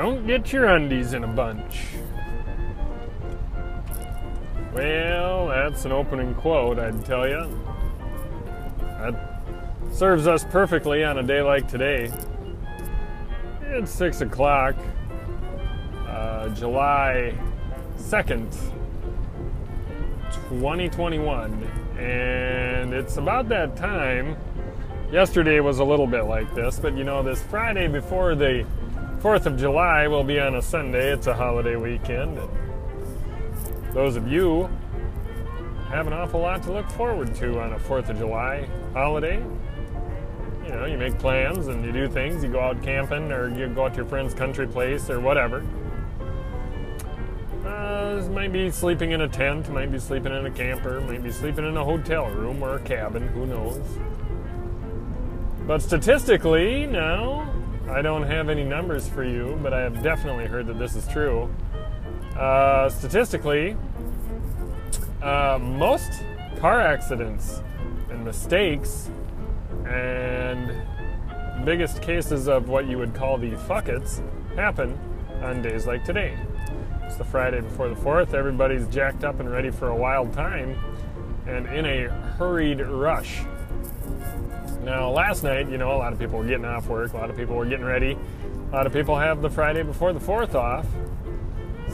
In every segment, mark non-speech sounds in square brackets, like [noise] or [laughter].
Don't get your undies in a bunch. Well, that's an opening quote, I'd tell you. That serves us perfectly on a day like today. It's 6 o'clock, uh, July 2nd, 2021. And it's about that time. Yesterday was a little bit like this, but you know, this Friday before the 4th of July will be on a Sunday. It's a holiday weekend. And those of you have an awful lot to look forward to on a 4th of July holiday. You know, you make plans and you do things. You go out camping or you go out to your friend's country place or whatever. Uh, might be sleeping in a tent, might be sleeping in a camper, might be sleeping in a hotel room or a cabin, who knows. But statistically, now, I don't have any numbers for you, but I have definitely heard that this is true. Uh, statistically, uh, most car accidents and mistakes and biggest cases of what you would call the fuckets happen on days like today. It's the Friday before the 4th. Everybody's jacked up and ready for a wild time and in a hurried rush. Now, last night, you know, a lot of people were getting off work, a lot of people were getting ready, a lot of people have the Friday before the 4th off.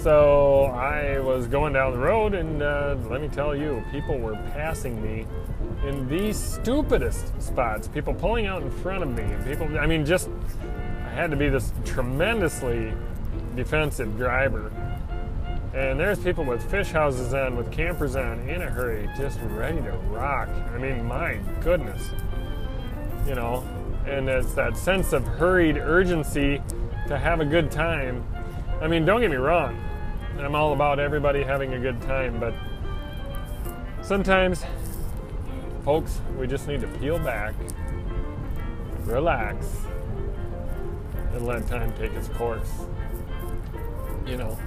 So I was going down the road, and uh, let me tell you, people were passing me in the stupidest spots. People pulling out in front of me, and people, I mean, just, I had to be this tremendously defensive driver. And there's people with fish houses on, with campers on, in a hurry, just ready to rock. I mean, my goodness. You know, and it's that sense of hurried urgency to have a good time. I mean, don't get me wrong, I'm all about everybody having a good time, but sometimes, folks, we just need to peel back, relax, and let time take its course. You know,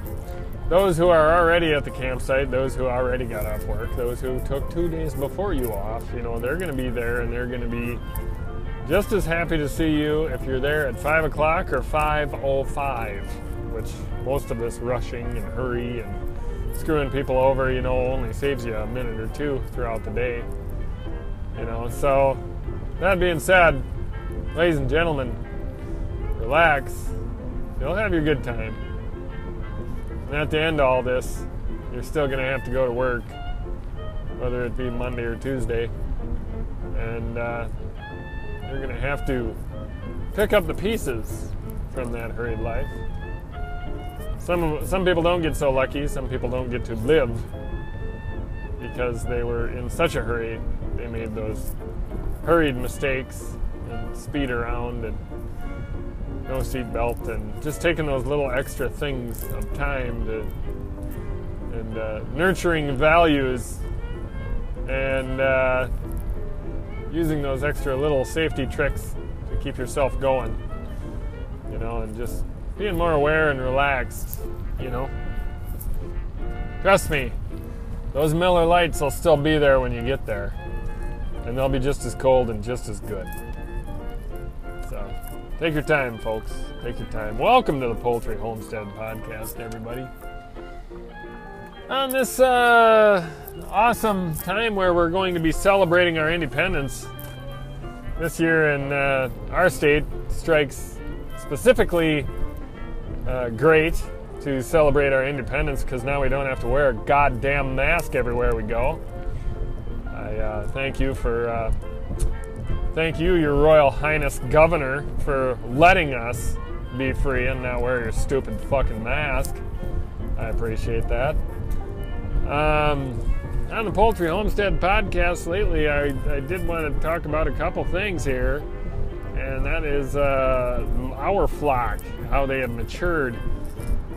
those who are already at the campsite, those who already got off work, those who took two days before you off, you know, they're going to be there and they're going to be just as happy to see you if you're there at 5 o'clock or 5.05, which most of this rushing and hurry and screwing people over, you know, only saves you a minute or two throughout the day. You know, so that being said, ladies and gentlemen, relax. You'll have your good time. And at the end of all this, you're still going to have to go to work, whether it be Monday or Tuesday. And uh, you're going to have to pick up the pieces from that hurried life. Some, some people don't get so lucky, some people don't get to live because they were in such a hurry, they made those hurried mistakes and speed around and no seat belt and just taking those little extra things of time to and uh, nurturing values and uh, using those extra little safety tricks to keep yourself going you know and just being more aware and relaxed you know trust me those Miller Lites will still be there when you get there and they'll be just as cold and just as good so Take your time, folks. Take your time. Welcome to the Poultry Homestead Podcast, everybody. On this uh, awesome time where we're going to be celebrating our independence, this year in uh, our state strikes specifically uh, great to celebrate our independence because now we don't have to wear a goddamn mask everywhere we go. I uh, thank you for uh, Thank you, Your Royal Highness Governor, for letting us be free and not wear your stupid fucking mask. I appreciate that. Um, on the Poultry Homestead podcast lately, I, I did want to talk about a couple things here, and that is uh, our flock, how they have matured.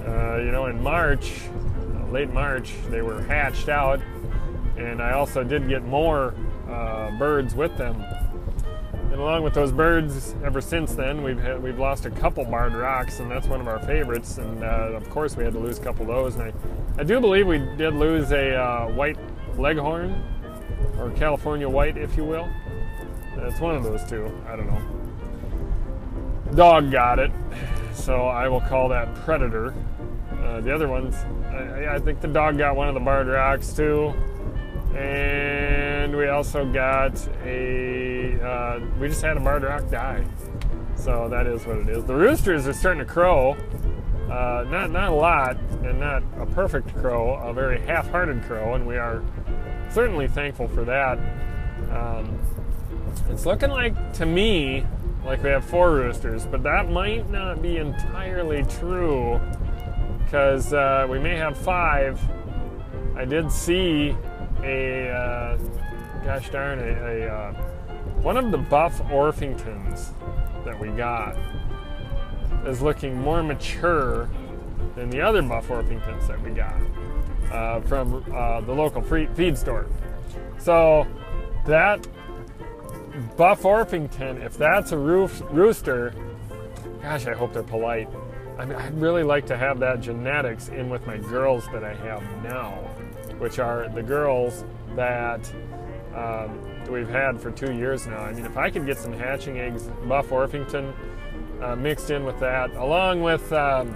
Uh, you know, in March, uh, late March, they were hatched out, and I also did get more uh, birds with them and along with those birds, ever since then, we've had, we've lost a couple barred rocks, and that's one of our favorites. And uh, of course, we had to lose a couple of those. And I, I do believe we did lose a uh, white leghorn, or California white, if you will. It's one of those two. I don't know. Dog got it. so I will call that Predator. Uh, the other ones, I, I, think the dog got one of the barred rocks too, and we also got a. Uh, we just had a barred rock die, so that is what it is. The roosters are starting to crow. Uh, not not a lot, and not a perfect crow, a very half-hearted crow, and we are certainly thankful for that. Um, it's looking like to me like we have four roosters, but that might not be entirely true because uh, we may have five. I did see a, uh, gosh darn, a, a uh, one of the buff Orpingtons that we got is looking more mature than the other buff Orpingtons that we got uh, from uh, the local feed store. So that Buff Orpington, if that's a roof, rooster, gosh, I hope they're polite. I mean, I'd really like to have that genetics in with my girls that I have now, which are the girls that um, we've had for two years now. I mean, if I could get some hatching eggs, Buff Orpington, uh, mixed in with that, along with um,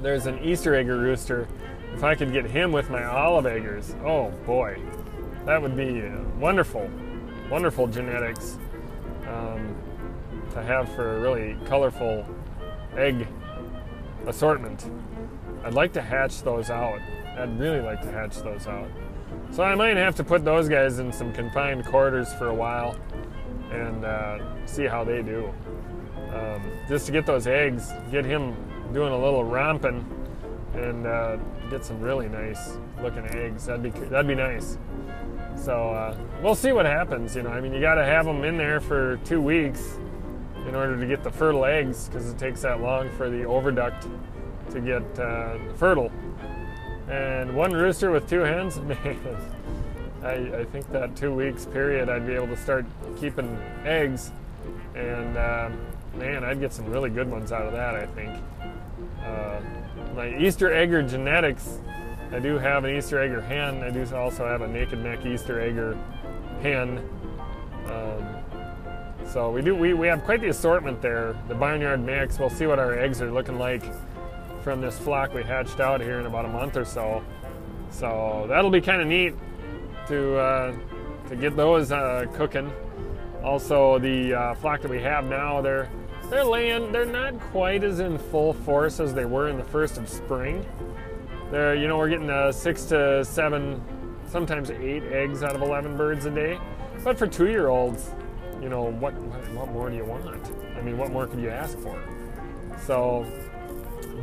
there's an Easter egger rooster. If I could get him with my olive eggers, oh boy, that would be wonderful wonderful genetics um, to have for a really colorful egg assortment. I'd like to hatch those out. I'd really like to hatch those out. So I might have to put those guys in some confined quarters for a while and uh, see how they do. Um, just to get those eggs, get him doing a little romping, and uh, get some really nice looking eggs. That'd be that'd be nice. So uh, we'll see what happens. You know, I mean, you got to have them in there for two weeks in order to get the fertile eggs because it takes that long for the oviduct to get uh, fertile. And one rooster with two hens, [laughs] man, I, I, think that two weeks period I'd be able to start keeping eggs, and uh, man, I'd get some really good ones out of that. I think. My Easter egger genetics I do have an Easter egger hen. I do also have a naked neck Easter egger hen. Um, so we do we, we have quite the assortment there. The barnyard mix. We'll see what our eggs are looking like from this flock we hatched out here in about a month or so. So that'll be kind of neat to uh, to get those uh, cooking. Also, the uh, flock that we have now, they're they're laying. They're not quite as in full force as they were in the first of spring. There, you know, we're getting uh, six to seven, sometimes eight eggs out of 11 birds a day. But for two-year-olds, you know, what, what more do you want? I mean, what more could you ask for? So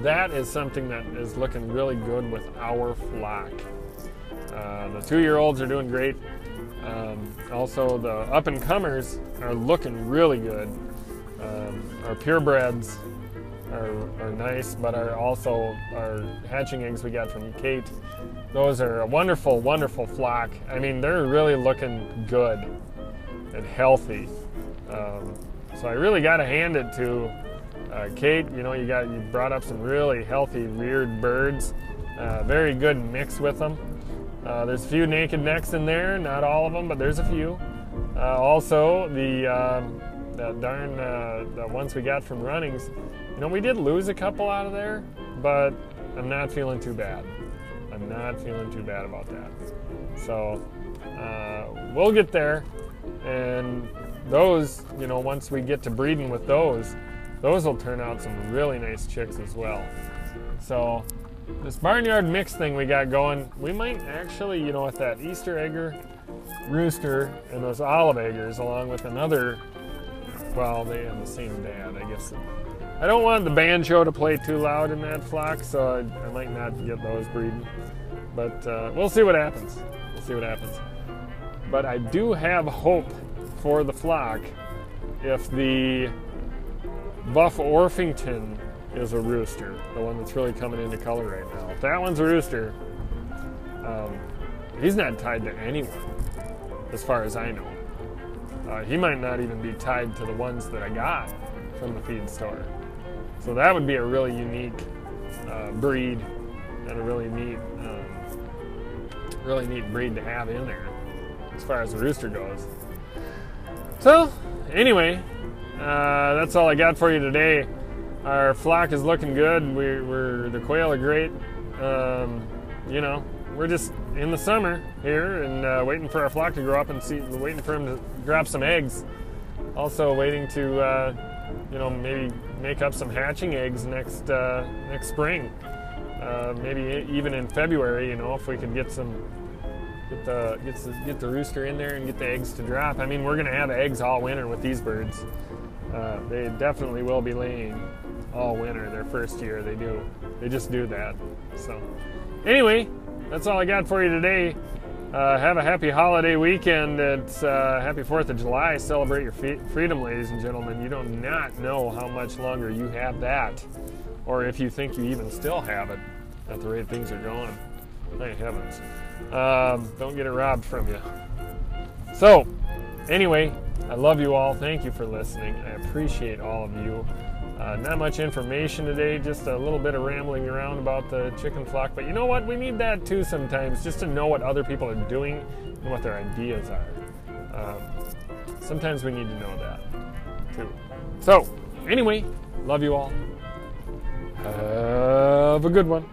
that is something that is looking really good with our flock. Uh, the two-year-olds are doing great. Um, also, the up-and-comers are looking really good. Um, our purebreds are, are nice, but are also our hatching eggs we got from Kate. Those are a wonderful, wonderful flock. I mean, they're really looking good and healthy. Um, so I really got to hand it to uh, Kate. You know, you got you brought up some really healthy reared birds. Uh, very good mix with them. Uh, there's a few naked necks in there, not all of them, but there's a few. Uh, also, the um, that darn uh, the ones we got from Runnings you know, we did lose a couple out of there, but I'm not feeling too bad. I'm not feeling too bad about that. So uh, we'll get there, and those, you know, once we get to breeding with those, those will turn out some really nice chicks as well. So this barnyard mix thing we got going, we might actually, you know, with that Easter egger rooster and those olive eggers, along with another, well, they have the same dad, I guess I don't want the banjo to play too loud in that flock, so I, I might not get those breeding. But uh, we'll see what happens. We'll see what happens. But I do have hope for the flock if the Buff Orpington is a rooster, the one that's really coming into color right now. If that one's a rooster, um, he's not tied to anyone, as far as I know. Uh, he might not even be tied to the ones that I got from the feed store. So that would be a really unique uh, breed and a really neat, um, really neat breed to have in there as far as the rooster goes. So anyway, uh, that's all I got for you today. our flock is looking good. We, we're the quail are great. Um, you know, we're just in the summer here and uh, waiting for our flock to grow up and see, waiting for them to drop some eggs. Also waiting to, uh, you know, maybe make up some hatching eggs next uh, next spring. Uh, maybe even in February, you know, if we could get some get the get the, get the rooster in there and get the eggs to drop. I mean, we're gonna have eggs all winter with these birds. Uh, they definitely will be laying all winter. Their first year, they do. They just do that. So, anyway, that's all I got for you today. Uh, have a happy holiday weekend. It's uh, happy Fourth of July. Celebrate your freedom, ladies and gentlemen. You do not know how much longer you have that, or if you think you even still have it at the rate things are going. Thank heavens. Um, don't get it robbed from you. So, anyway, I love you all. Thank you for listening. I appreciate all of you. Uh, not much information today, just a little bit of rambling around about the chicken flock. But you know what? We need that too sometimes, just to know what other people are doing and what their ideas are. Um, sometimes we need to know that too. So, anyway, love you all. Have a good one.